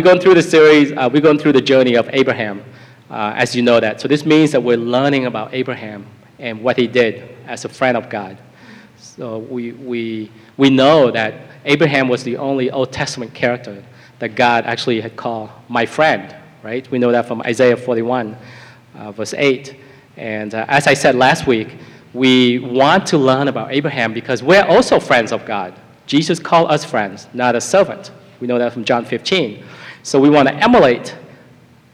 we're going through the series, uh, we're going through the journey of Abraham, uh, as you know that. So this means that we're learning about Abraham and what he did as a friend of God. So we, we, we know that Abraham was the only Old Testament character that God actually had called my friend, right? We know that from Isaiah 41, uh, verse 8. And uh, as I said last week, we want to learn about Abraham because we're also friends of God. Jesus called us friends, not a servant. We know that from John 15. So we want to emulate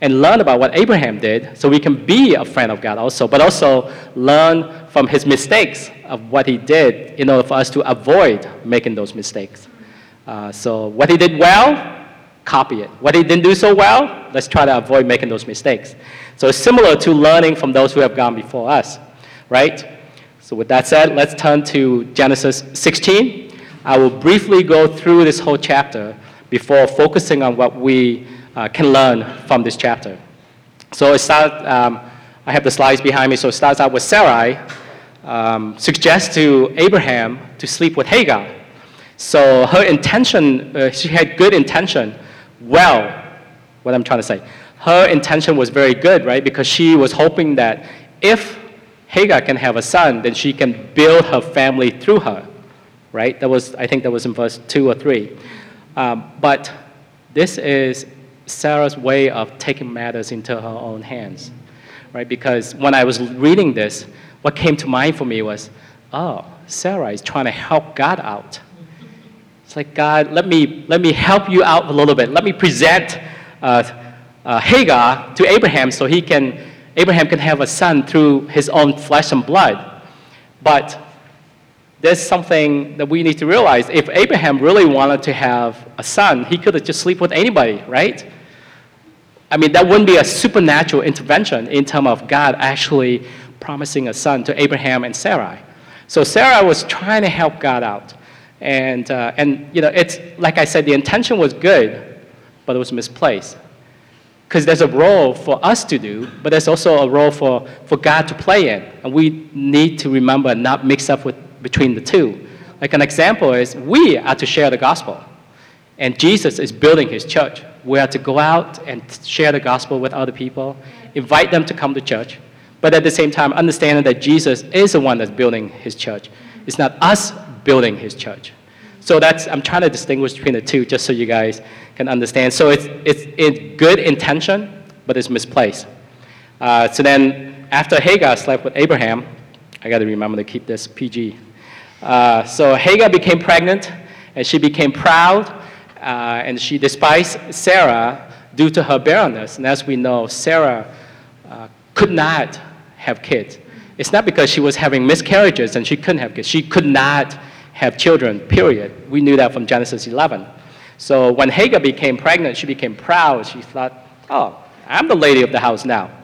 and learn about what Abraham did so we can be a friend of God also, but also learn from his mistakes of what he did in order for us to avoid making those mistakes. Uh, so what he did well, copy it. What he didn't do so well, let's try to avoid making those mistakes. So it's similar to learning from those who have gone before us, right? So with that said, let's turn to Genesis 16. I will briefly go through this whole chapter before focusing on what we uh, can learn from this chapter. So it starts, um, I have the slides behind me, so it starts out with Sarai um, suggests to Abraham to sleep with Hagar. So her intention, uh, she had good intention, well, what I'm trying to say. Her intention was very good, right? Because she was hoping that if Hagar can have a son, then she can build her family through her, right? That was, I think that was in verse 2 or 3. Um, but this is Sarah's way of taking matters into her own hands, right? Because when I was reading this, what came to mind for me was, oh, Sarah is trying to help God out. It's like, God, let me, let me help you out a little bit. Let me present uh, uh, Hagar to Abraham so he can, Abraham can have a son through his own flesh and blood. But there's something that we need to realize. If Abraham really wanted to have a son, he could have just sleep with anybody, right? I mean, that wouldn't be a supernatural intervention in terms of God actually promising a son to Abraham and Sarai. So Sarah was trying to help God out. And, uh, and you know, it's like I said, the intention was good, but it was misplaced. Because there's a role for us to do, but there's also a role for, for God to play in. And we need to remember not mix up with, between the two. Like an example is we are to share the gospel. And Jesus is building his church. We are to go out and share the gospel with other people, invite them to come to church, but at the same time, understanding that Jesus is the one that's building his church. It's not us building his church. So that's, I'm trying to distinguish between the two just so you guys can understand. So it's, it's in good intention, but it's misplaced. Uh, so then, after Hagar slept with Abraham, I got to remember to keep this PG. Uh, so Hagar became pregnant, and she became proud, uh, and she despised Sarah due to her barrenness. And as we know, Sarah uh, could not have kids. It's not because she was having miscarriages and she couldn't have kids. She could not have children, period. We knew that from Genesis 11. So when Hagar became pregnant, she became proud. She thought, oh, I'm the lady of the house now.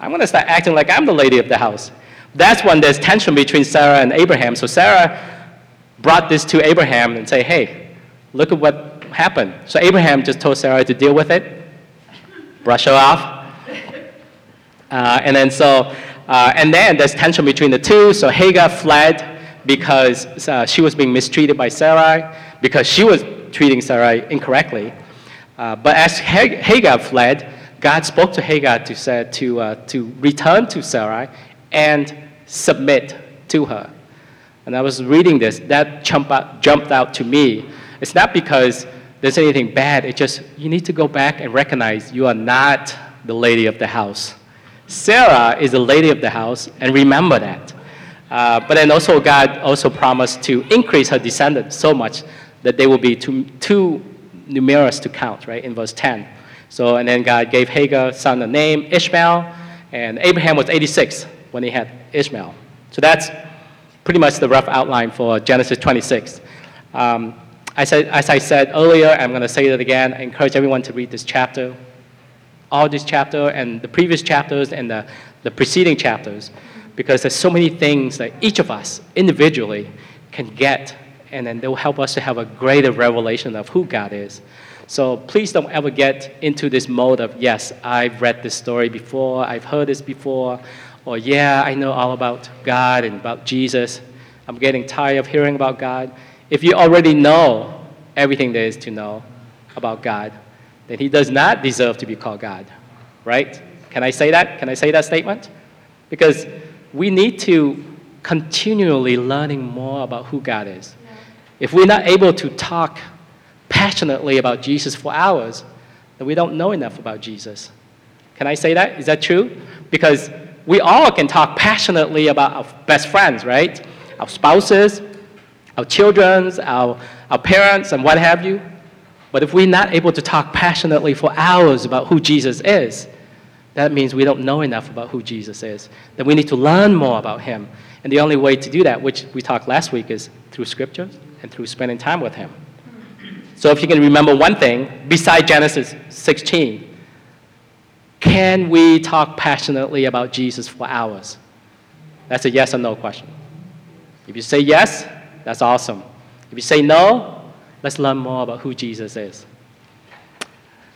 I'm going to start acting like I'm the lady of the house. That's when there's tension between Sarah and Abraham. So Sarah brought this to Abraham and say, hey, look at what happened. So Abraham just told Sarah to deal with it, brush her off, uh, and then so, uh, and then there's tension between the two. So Hagar fled because uh, she was being mistreated by Sarai, because she was treating Sarai incorrectly. Uh, but as Hagar fled, God spoke to Hagar to, say, to, uh, to return to Sarai and submit to her. And I was reading this, that jumped out to me. It's not because there's anything bad, it's just you need to go back and recognize you are not the lady of the house. Sarah is the lady of the house, and remember that. Uh, but then also, God also promised to increase her descendants so much that they will be too, too numerous to count, right, in verse 10. So, and then God gave Hagar son a name, Ishmael, and Abraham was 86 when he had Ishmael. So that's pretty much the rough outline for Genesis 26. Um, I, as I said earlier, I'm going to say it again. I encourage everyone to read this chapter all this chapter and the previous chapters and the, the preceding chapters because there's so many things that each of us individually can get and then they'll help us to have a greater revelation of who God is. So please don't ever get into this mode of, yes, I've read this story before, I've heard this before, or yeah, I know all about God and about Jesus. I'm getting tired of hearing about God. If you already know everything there is to know about God, then he does not deserve to be called God, right? Can I say that? Can I say that statement? Because we need to continually learning more about who God is. If we're not able to talk passionately about Jesus for hours, then we don't know enough about Jesus. Can I say that? Is that true? Because we all can talk passionately about our best friends, right? Our spouses, our children, our, our parents, and what have you. But if we're not able to talk passionately for hours about who Jesus is, that means we don't know enough about who Jesus is. Then we need to learn more about him. And the only way to do that, which we talked last week, is through scriptures and through spending time with him. So if you can remember one thing, beside Genesis 16, can we talk passionately about Jesus for hours? That's a yes or no question. If you say yes, that's awesome. If you say no, let's learn more about who Jesus is.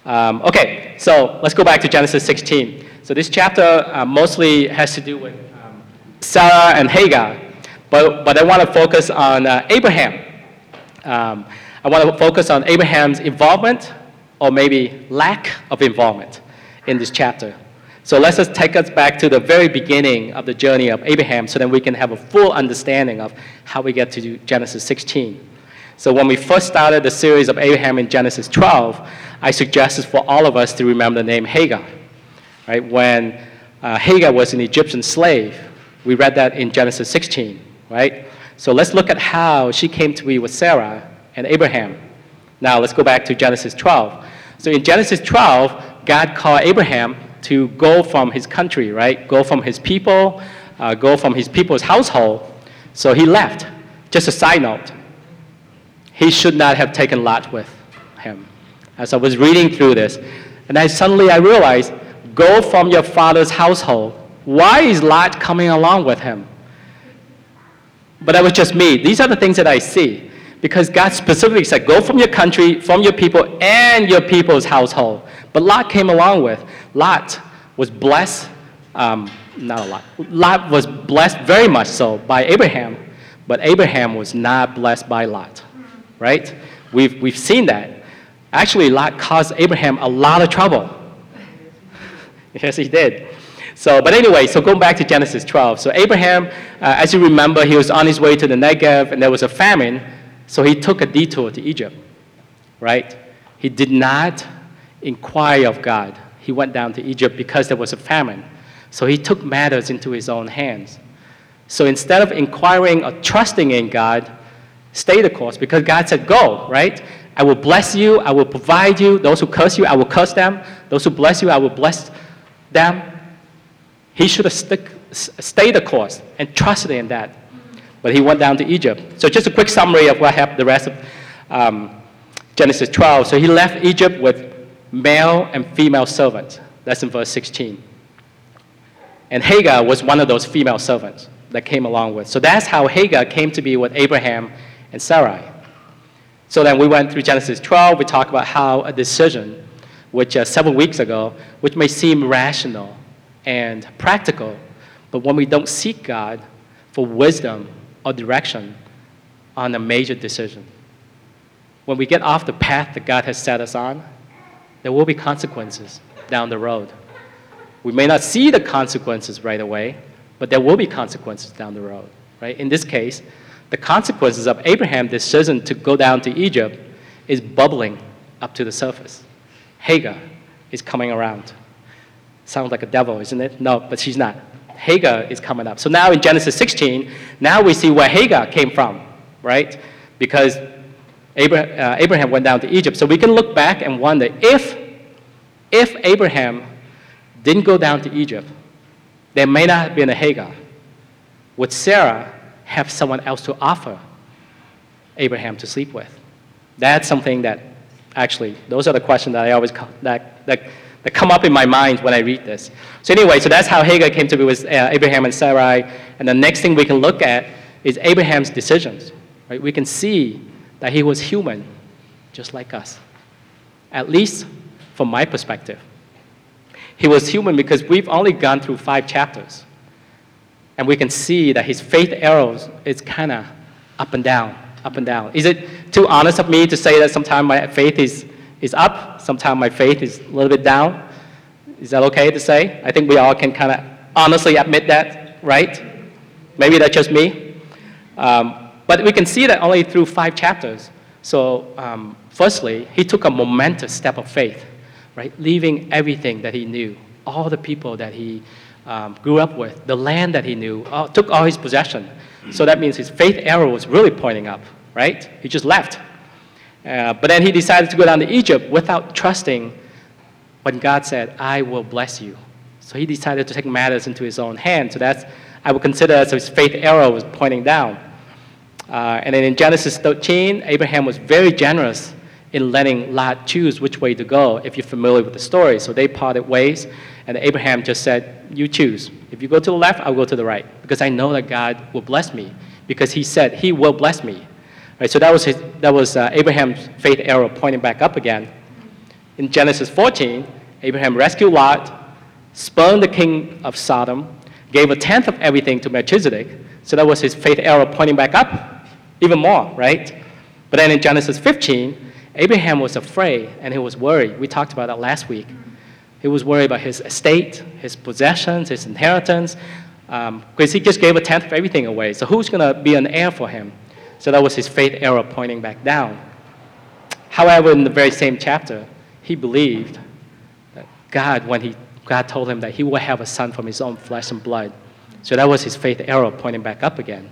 Um, okay, so let's go back to Genesis 16. So this chapter uh, mostly has to do with um, Sarah and Hagar, but, but I want to focus on uh, Abraham. Um, I want to focus on Abraham's involvement or maybe lack of involvement in this chapter. So let's just take us back to the very beginning of the journey of Abraham so that we can have a full understanding of how we get to Genesis 16. So when we first started the series of Abraham in Genesis 12, I suggested for all of us to remember the name Hagar. Right? When uh, Hagar was an Egyptian slave, we read that in Genesis 16, right? So let's look at how she came to be with Sarah and Abraham. Now let's go back to Genesis 12. So in Genesis 12, God called Abraham to go from his country, right? Go from his people, uh, go from his people's household. So he left. Just a side note, he should not have taken Lot with him. As I was reading through this, and I suddenly I realized, go from your father's household. Why is Lot coming along with him? But that was just me. These are the things that I see. Because God specifically said, go from your country, from your people, and your people's household. But Lot came along with. Lot was blessed, um, not a lot. Lot was blessed very much so by Abraham, but Abraham was not blessed by Lot right? We've, we've seen that. Actually, Lot caused Abraham a lot of trouble. yes, he did. So, but anyway, so going back to Genesis 12. So Abraham, uh, as you remember, he was on his way to the Negev, and there was a famine, so he took a detour to Egypt, right? He did not inquire of God. He went down to Egypt because there was a famine. So he took matters into his own hands. So instead of inquiring or trusting in God, stay the course because God said, Go, right? I will bless you, I will provide you. Those who curse you, I will curse them. Those who bless you, I will bless them. He should have stick, stayed the course and trusted in that. But he went down to Egypt. So, just a quick summary of what happened the rest of um, Genesis 12. So, he left Egypt with male and female servants. That's in verse 16. And Hagar was one of those female servants that came along with. So, that's how Hagar came to be with Abraham and Sarai. So then we went through Genesis 12. We talked about how a decision, which uh, several weeks ago, which may seem rational and practical, but when we don't seek God for wisdom or direction on a major decision, when we get off the path that God has set us on, there will be consequences down the road. We may not see the consequences right away, but there will be consequences down the road, right? In this case, the consequences of Abraham's decision to go down to Egypt is bubbling up to the surface. Hagar is coming around. Sounds like a devil, isn't it? No, but she's not. Hagar is coming up. So now in Genesis 16, now we see where Hagar came from, right? Because Abraham, uh, Abraham went down to Egypt. So we can look back and wonder if, if Abraham didn't go down to Egypt, there may not have been a Hagar. Would Sarah have someone else to offer Abraham to sleep with? That's something that actually, those are the questions that I always that, that, that come up in my mind when I read this. So anyway, so that's how Hagar came to be with uh, Abraham and Sarai. And the next thing we can look at is Abraham's decisions. Right? We can see that he was human, just like us. At least from my perspective. He was human because we've only gone through five chapters. And we can see that his faith arrows is kind of up and down, up and down. Is it too honest of me to say that sometimes my faith is, is up, sometimes my faith is a little bit down. Is that okay to say? I think we all can kind of honestly admit that, right? Maybe that's just me. Um, but we can see that only through five chapters. So, um, firstly, he took a momentous step of faith, right? Leaving everything that he knew, all the people that he um, grew up with, the land that he knew, all, took all his possession. So that means his faith arrow was really pointing up, right? He just left. Uh, but then he decided to go down to Egypt without trusting when God said, I will bless you. So he decided to take matters into his own hands. So that's, I would consider as his faith arrow was pointing down. Uh, and then in Genesis 13, Abraham was very generous in letting Lot choose which way to go, if you're familiar with the story. So they parted ways, and Abraham just said, You choose. If you go to the left, I'll go to the right, because I know that God will bless me, because he said he will bless me. Right, so that was, his, that was uh, Abraham's faith arrow pointing back up again. In Genesis 14, Abraham rescued Lot, spurned the king of Sodom, gave a tenth of everything to Melchizedek. So that was his faith arrow pointing back up even more, right? But then in Genesis 15, Abraham was afraid and he was worried. We talked about that last week. He was worried about his estate, his possessions, his inheritance, because um, he just gave a tenth of everything away. So who's going to be an heir for him? So that was his faith arrow pointing back down. However, in the very same chapter, he believed that God, when he, God told him that he would have a son from his own flesh and blood. So that was his faith arrow pointing back up again.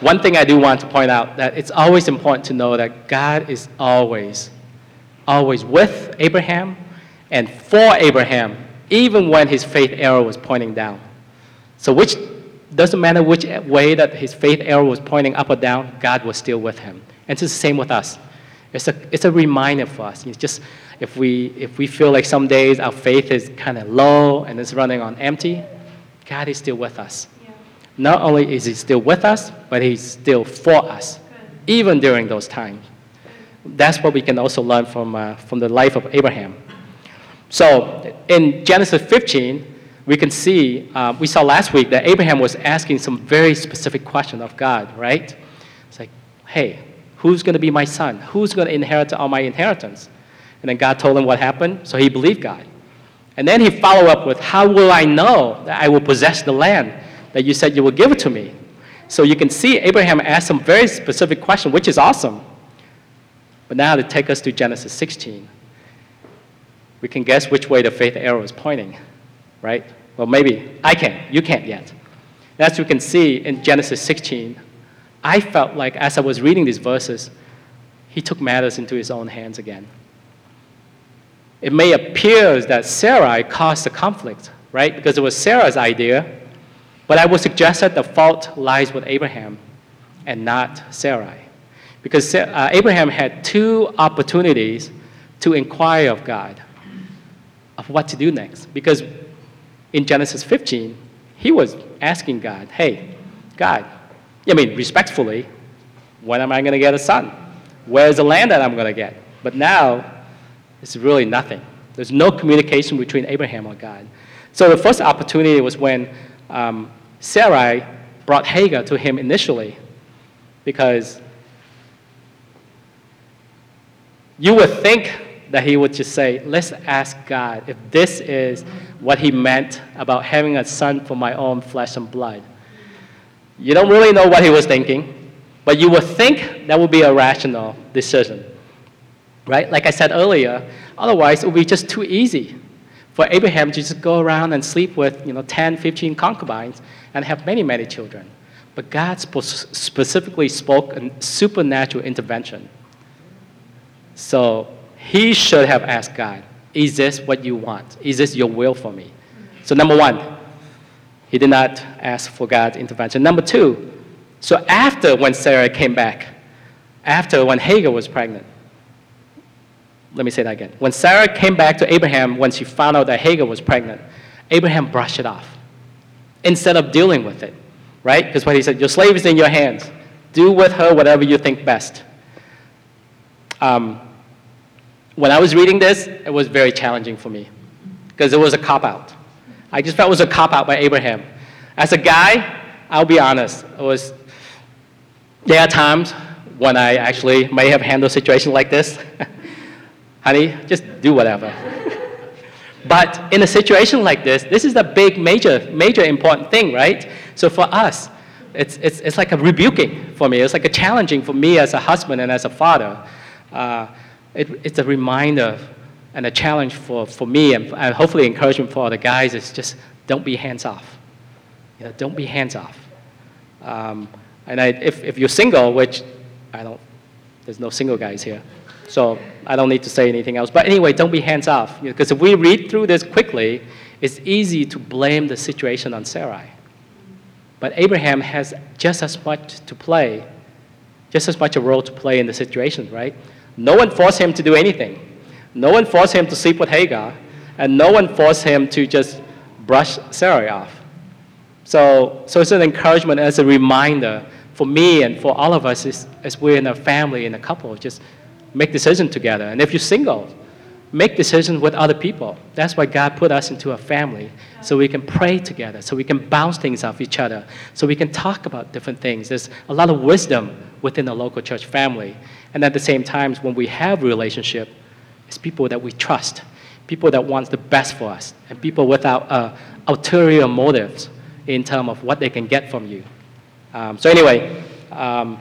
One thing I do want to point out that it's always important to know that God is always, always with Abraham and for Abraham, even when his faith arrow was pointing down. So which doesn't matter which way that his faith arrow was pointing up or down, God was still with him. And it's the same with us. It's a, it's a reminder for us. It's just if we, if we feel like some days our faith is kind of low and it's running on empty, God is still with us. Yeah. Not only is He still with us, but He's still for us, Good. even during those times. That's what we can also learn from, uh, from the life of Abraham. So in Genesis 15, we can see, uh, we saw last week that Abraham was asking some very specific question of God, right? It's like, hey, Who's going to be my son? Who's going to inherit all my inheritance? And then God told him what happened, so he believed God. And then he followed up with, How will I know that I will possess the land that you said you will give it to me? So you can see Abraham asked some very specific question, which is awesome. But now to take us to Genesis 16, we can guess which way the faith arrow is pointing, right? Well, maybe I can. You can't yet. As you can see in Genesis 16, I felt like as I was reading these verses, he took matters into his own hands again. It may appear that Sarai caused the conflict, right? Because it was Sarah's idea, but I would suggest that the fault lies with Abraham and not Sarai. Because uh, Abraham had two opportunities to inquire of God of what to do next. Because in Genesis 15, he was asking God, hey, God, I mean, respectfully, when am I going to get a son? Where's the land that I'm going to get? But now, it's really nothing. There's no communication between Abraham and God. So the first opportunity was when um, Sarai brought Hagar to him initially, because you would think that he would just say, Let's ask God if this is what he meant about having a son from my own flesh and blood. You don't really know what he was thinking, but you would think that would be a rational decision. Right? Like I said earlier, otherwise it would be just too easy for Abraham to just go around and sleep with you know, 10, 15 concubines and have many, many children. But God specifically spoke a supernatural intervention. So he should have asked God, Is this what you want? Is this your will for me? So, number one, he did not ask for God's intervention. Number two, so after when Sarah came back, after when Hagar was pregnant, let me say that again. When Sarah came back to Abraham when she found out that Hagar was pregnant, Abraham brushed it off instead of dealing with it, right? Because what he said, your slave is in your hands. Do with her whatever you think best. Um, when I was reading this, it was very challenging for me because it was a cop out. I just felt it was a cop out by Abraham. As a guy, I'll be honest, it was, there are times when I actually may have handled a situation like this. honey, just do whatever. but in a situation like this, this is a big, major, major important thing, right? So for us, it's, it's, it's like a rebuking for me. It's like a challenging for me as a husband and as a father. Uh, it, it's a reminder and a challenge for, for me and, and hopefully encouragement for the guys is just don't be hands off. You know, don't be hands off. Um, and I, if, if you're single, which I don't, there's no single guys here, so I don't need to say anything else. But anyway, don't be hands off. Because you know, if we read through this quickly, it's easy to blame the situation on Sarai. But Abraham has just as much to play, just as much a role to play in the situation, right? No one forced him to do anything. No one forced him to sleep with Hagar, and no one forced him to just brush Sarai off. So, so it's an encouragement as a reminder for me and for all of us as, as we're in a family, in a couple, just make decisions together. And if you're single, make decisions with other people. That's why God put us into a family, so we can pray together, so we can bounce things off each other, so we can talk about different things. There's a lot of wisdom within the local church family. And at the same time, when we have relationship, it's people that we trust, people that want the best for us, and people without uh, ulterior motives in terms of what they can get from you. Um, so anyway, um,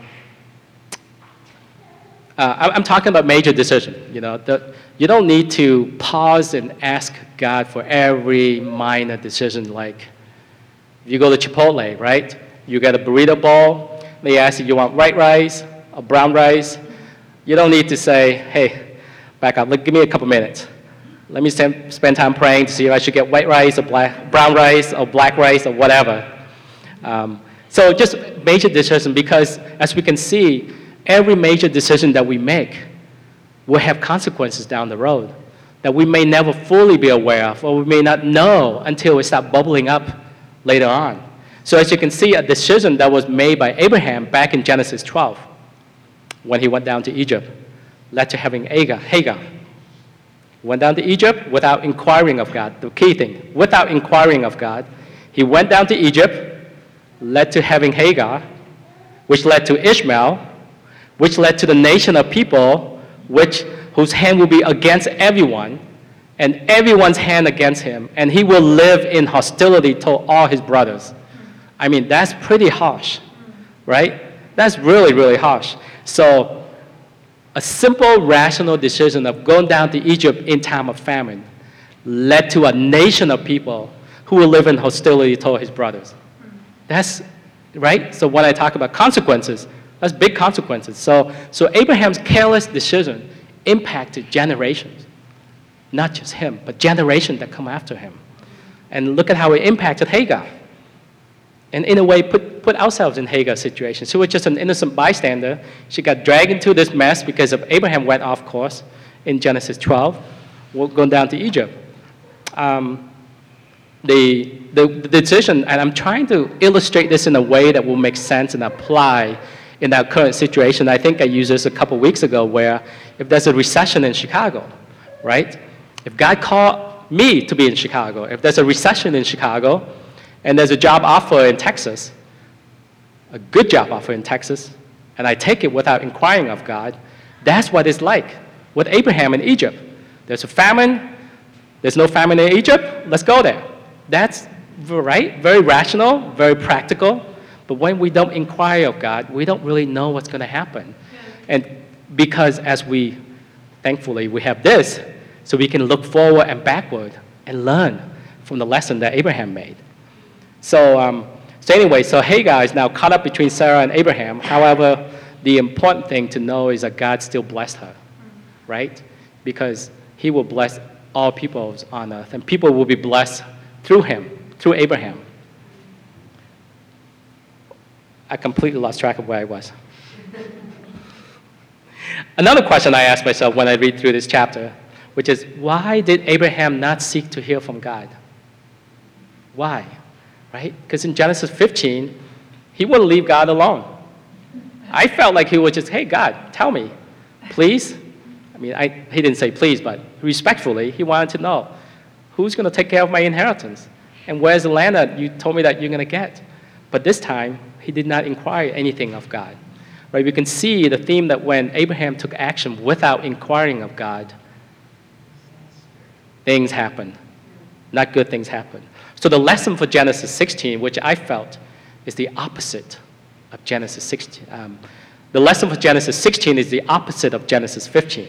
uh, I'm talking about major decision. You know, the, you don't need to pause and ask God for every minor decision. Like, if you go to Chipotle, right? You get a burrito bowl. They ask you, you want white rice or brown rice? You don't need to say, hey, back up. Like, give me a couple minutes. Let me spend, spend time praying to see if I should get white rice or black, brown rice or black rice or whatever. Um, so just major decision because as we can see, every major decision that we make will have consequences down the road that we may never fully be aware of or we may not know until we start bubbling up later on. So as you can see, a decision that was made by Abraham back in Genesis 12 when he went down to Egypt led to having Hagar. Went down to Egypt without inquiring of God. The key thing, without inquiring of God, he went down to Egypt, led to having Hagar, which led to Ishmael, which led to the nation of people which, whose hand will be against everyone, and everyone's hand against him, and he will live in hostility to all his brothers. I mean, that's pretty harsh, right? That's really, really harsh. So a simple, rational decision of going down to Egypt in time of famine led to a nation of people who will live in hostility toward his brothers. That's right? So when I talk about consequences, that's big consequences. So, so Abraham's careless decision impacted generations. Not just him, but generations that come after him. And look at how it impacted Hagar. And in a way, put, put ourselves in Hagar's situation. She was just an innocent bystander. She got dragged into this mess because of Abraham went off course in Genesis 12, going down to Egypt. Um, the, the, the decision, and I'm trying to illustrate this in a way that will make sense and apply in our current situation. I think I used this a couple weeks ago where if there's a recession in Chicago, right? If God called me to be in Chicago, if there's a recession in Chicago, and there's a job offer in Texas, a good job offer in Texas, and I take it without inquiring of God, that's what it's like with Abraham in Egypt. There's a famine, there's no famine in Egypt, let's go there. That's right, very rational, very practical. But when we don't inquire of God, we don't really know what's going to happen. And because as we, thankfully, we have this, so we can look forward and backward and learn from the lesson that Abraham made. So, um, so anyway, so Hagar is now caught up between Sarah and Abraham. However, the important thing to know is that God still blessed her, right? Because he will bless all peoples on earth, and people will be blessed through him, through Abraham. I completely lost track of where I was. Another question I ask myself when I read through this chapter, which is why did Abraham not seek to hear from God? Why? right? Because in Genesis 15, he wouldn't leave God alone. I felt like he was just, hey, God, tell me, please. I mean, I, he didn't say please, but respectfully, he wanted to know who's going to take care of my inheritance? And where's the land that you told me that you're going to get? But this time, he did not inquire anything of God. Right? We can see the theme that when Abraham took action without inquiring of God, things happen. Not good things happen. So the lesson for Genesis 16, which I felt is the opposite of Genesis 16. Um, the lesson for Genesis 16 is the opposite of Genesis 15.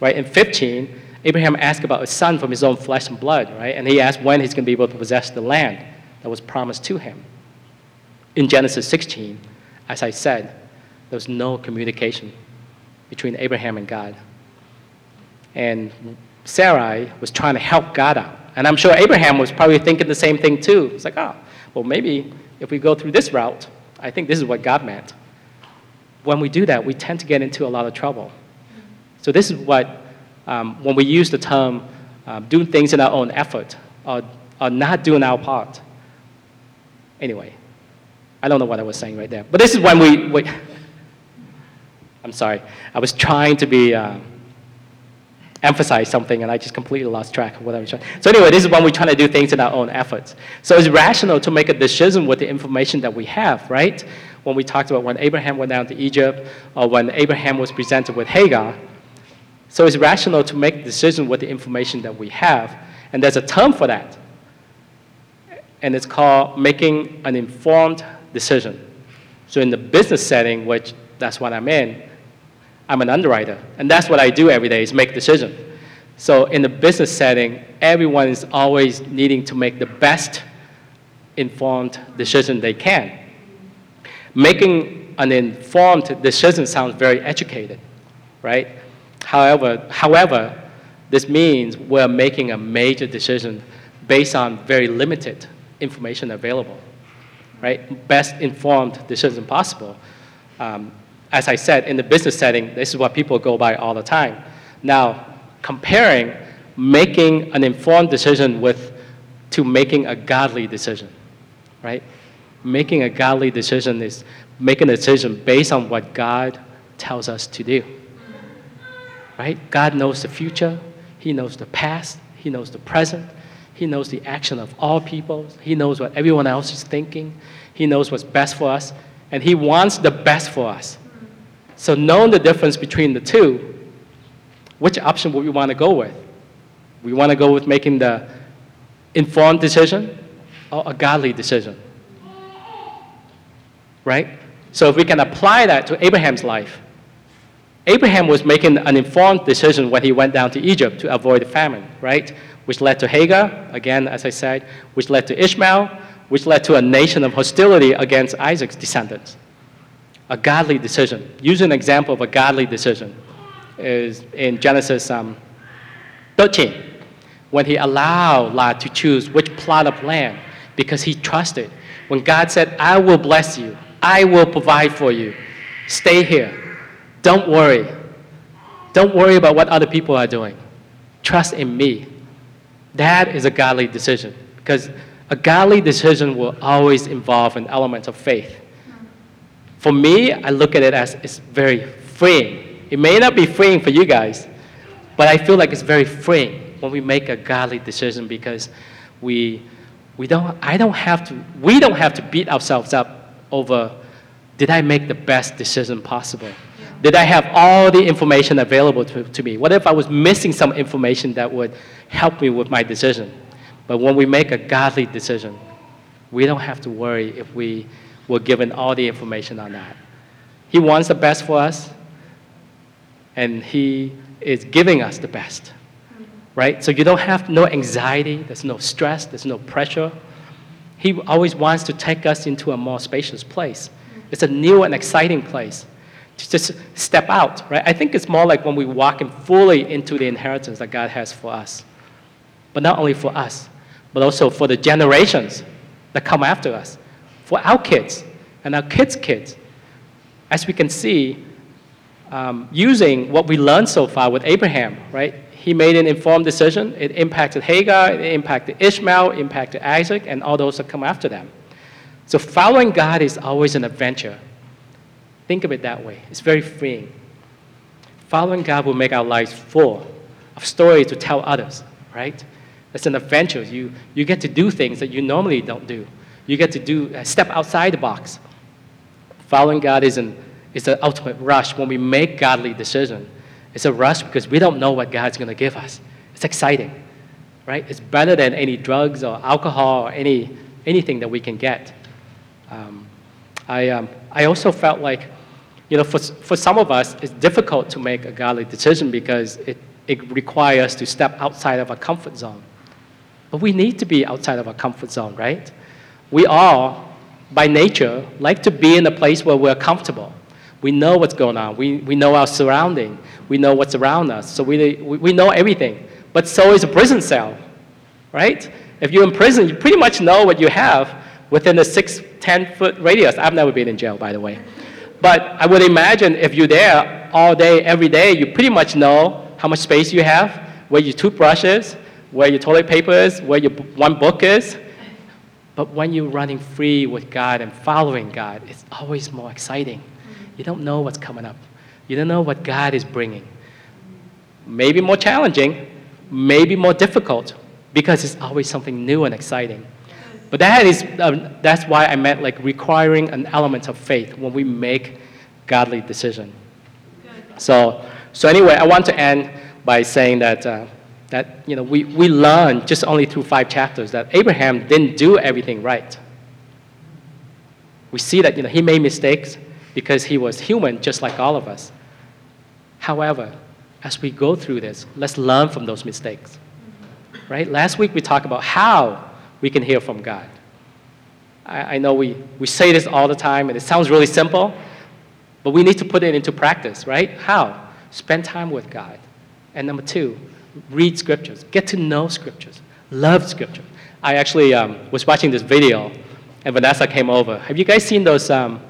Right? In 15, Abraham asked about a son from his own flesh and blood, right? And he asked when he's going to be able to possess the land that was promised to him. In Genesis 16, as I said, there was no communication between Abraham and God. And Sarai was trying to help God out. And I'm sure Abraham was probably thinking the same thing too. It's like, oh, well, maybe if we go through this route, I think this is what God meant. When we do that, we tend to get into a lot of trouble. So, this is what, um, when we use the term um, doing things in our own effort or, or not doing our part. Anyway, I don't know what I was saying right there. But this is when we, we I'm sorry, I was trying to be. Uh, emphasize something and I just completely lost track of what I was trying. So anyway, this is when we're trying to do things in our own efforts. So it's rational to make a decision with the information that we have, right? When we talked about when Abraham went down to Egypt or when Abraham was presented with Hagar. So it's rational to make a decision with the information that we have. And there's a term for that. And it's called making an informed decision. So in the business setting, which that's what I'm in, I'm an underwriter, and that's what I do every day is make decisions. So in the business setting, everyone is always needing to make the best informed decision they can. Making an informed decision sounds very educated, right? However, however, this means we're making a major decision based on very limited information available, right? Best informed decision possible. Um, as I said, in the business setting, this is what people go by all the time. Now, comparing making an informed decision with to making a godly decision, right? Making a godly decision is making a decision based on what God tells us to do. Right? God knows the future, He knows the past, He knows the present, He knows the action of all people, He knows what everyone else is thinking, He knows what's best for us, and He wants the best for us. So knowing the difference between the two, which option would we want to go with? We want to go with making the informed decision or a godly decision? Right? So if we can apply that to Abraham's life, Abraham was making an informed decision when he went down to Egypt to avoid famine, right? Which led to Hagar, again, as I said, which led to Ishmael, which led to a nation of hostility against Isaac's descendants a godly decision. Use an example of a godly decision is in Genesis um, 13, when he allowed Lot to choose which plot of land because he trusted. When God said, I will bless you, I will provide for you, stay here, don't worry. Don't worry about what other people are doing. Trust in me. That is a godly decision because a godly decision will always involve an element of faith. For me, I look at it as it's very freeing. It may not be freeing for you guys, but I feel like it's very freeing when we make a godly decision because we, we don't, I don't have to, we don't have to beat ourselves up over did I make the best decision possible? Did I have all the information available to, to me? What if I was missing some information that would help me with my decision? But when we make a godly decision, we don't have to worry if we we're given all the information on that. He wants the best for us, and He is giving us the best. Right? So you don't have no anxiety, there's no stress, there's no pressure. He always wants to take us into a more spacious place. It's a new and exciting place to just step out, right? I think it's more like when we walk in fully into the inheritance that God has for us. But not only for us, but also for the generations that come after us for our kids and our kids' kids. As we can see, um, using what we learned so far with Abraham, right? He made an informed decision. It impacted Hagar, it impacted Ishmael, it impacted Isaac, and all those that come after them. So following God is always an adventure. Think of it that way. It's very freeing. Following God will make our lives full of stories to tell others, right? It's an adventure. You, you get to do things that you normally don't do. You get to do uh, step outside the box. Following God is an is the ultimate rush when we make godly decision. It's a rush because we don't know what God's going to give us. It's exciting. right? It's better than any drugs or alcohol or any, anything that we can get. Um, I, um, I also felt like, you know, for, for some of us, it's difficult to make a godly decision because it, it requires us to step outside of our comfort zone. But we need to be outside of our comfort zone, right? We all, by nature, like to be in a place where we're comfortable. We know what's going on. We, we know our surrounding. We know what's around us. So we, we, we know everything. But so is a prison cell, right? If you're in prison, you pretty much know what you have within a six, 10 foot radius. I've never been in jail, by the way. But I would imagine if you're there all day, every day, you pretty much know how much space you have, where your toothbrush is, where your toilet paper is, where your one book is. But when you're running free with God and following God, it's always more exciting. You don't know what's coming up. You don't know what God is bringing. Maybe more challenging, maybe more difficult, because it's always something new and exciting. But that is, um, that's why I meant like requiring an element of faith when we make godly decision. So, so anyway, I want to end by saying that, uh, that you know, we, we learn just only through five chapters that Abraham didn't do everything right. We see that you know, he made mistakes because he was human just like all of us. However, as we go through this, let's learn from those mistakes. Right? Last week we talked about how we can hear from God. I, I know we, we say this all the time and it sounds really simple, but we need to put it into practice, right? How? Spend time with God. And number two, read scriptures, get to know scriptures, love scripture. I actually um, was watching this video, and Vanessa came over. Have you guys seen those um,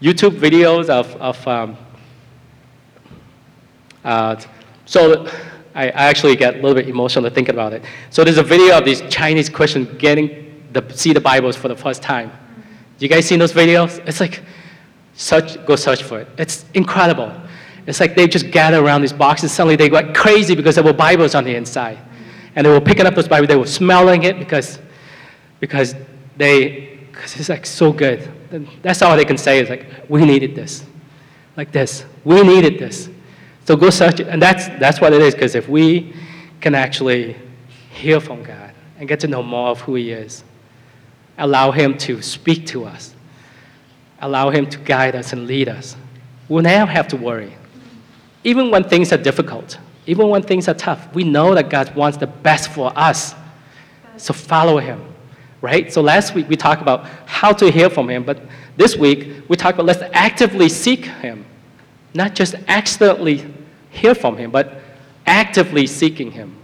YouTube videos of, of um, uh, so I, I actually get a little bit emotional thinking about it. So there's a video of these Chinese Christians getting the see the Bibles for the first time. You guys seen those videos? It's like, search, go search for it. It's incredible. It's like they just gather around these boxes. Suddenly they got crazy because there were Bibles on the inside. And they were picking up those Bibles. They were smelling it because, because they, because it's like so good. And that's all they can say is like, we needed this. Like this. We needed this. So go search it. And that's, that's what it is, because if we can actually hear from God and get to know more of who He is, allow Him to speak to us, allow Him to guide us and lead us, we'll never have to worry. Even when things are difficult, even when things are tough, we know that God wants the best for us. So follow Him, right? So last week we talked about how to hear from Him, but this week we talked about let's actively seek Him, not just accidentally hear from Him, but actively seeking Him.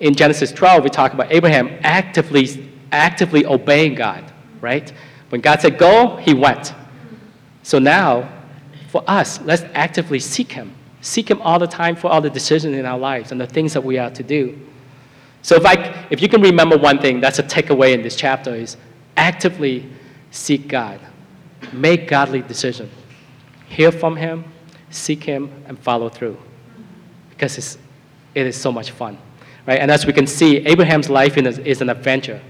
In Genesis 12, we talk about Abraham actively, actively obeying God, right? When God said go, he went. So now, for us, let's actively seek Him Seek Him all the time for all the decisions in our lives and the things that we are to do. So if, I, if you can remember one thing, that's a takeaway in this chapter is actively seek God. Make godly decisions. Hear from Him, seek Him, and follow through. Because it's, it is so much fun. Right? And as we can see, Abraham's life is, is an adventure.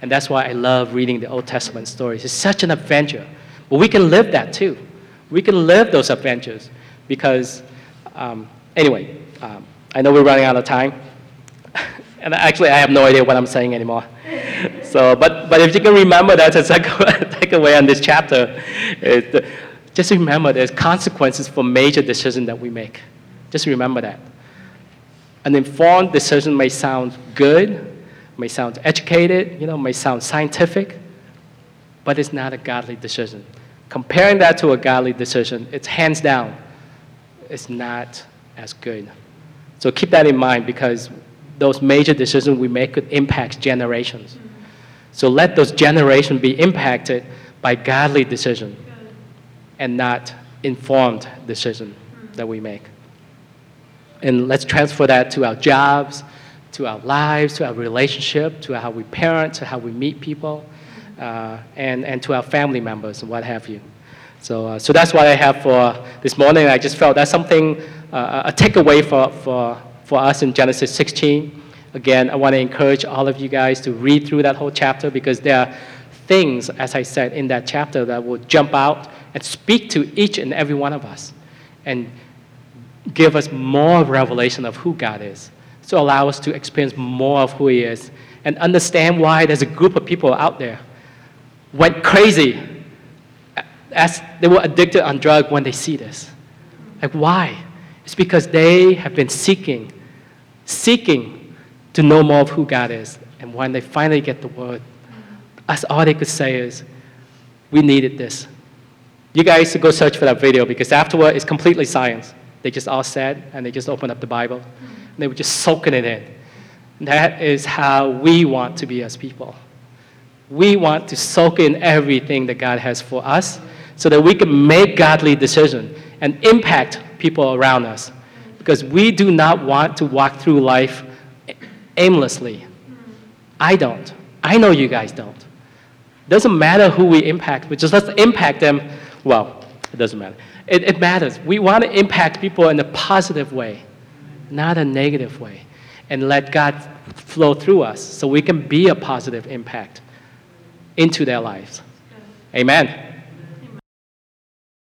And that's why I love reading the Old Testament stories. It's such an adventure. But we can live that too. We can live those adventures because um, anyway, um, I know we're running out of time. and actually, I have no idea what I'm saying anymore. so, but, but if you can remember that as a takeaway on this chapter, it, just remember there's consequences for major decisions that we make. Just remember that. An informed decision may sound good, may sound educated, you know, may sound scientific, but it's not a godly decision. Comparing that to a godly decision, it's hands down is not as good. So keep that in mind because those major decisions we make could impact generations. So let those generations be impacted by godly decision and not informed decision that we make. And let's transfer that to our jobs, to our lives, to our relationship, to how we parent, to how we meet people, uh, and, and to our family members and what have you. So, uh, so that's what I have for this morning. I just felt that's something, uh, a takeaway for, for, for us in Genesis 16. Again, I want to encourage all of you guys to read through that whole chapter because there are things, as I said, in that chapter that will jump out and speak to each and every one of us and give us more revelation of who God is. to allow us to experience more of who He is and understand why there's a group of people out there went crazy as they were addicted on drug when they see this. Like why? It's because they have been seeking, seeking to know more of who God is. And when they finally get the word, that's all they could say is, we needed this. You guys should go search for that video because afterward it's completely science. They just all sat and they just opened up the Bible and they were just soaking it in. That is how we want to be as people. We want to soak in everything that God has for us so that we can make godly decisions and impact people around us. Because we do not want to walk through life aimlessly. I don't. I know you guys don't. Doesn't matter who we impact, we just let's impact them. Well, it doesn't matter. It, it matters. We want to impact people in a positive way, not a negative way, and let God flow through us so we can be a positive impact into their lives. Amen.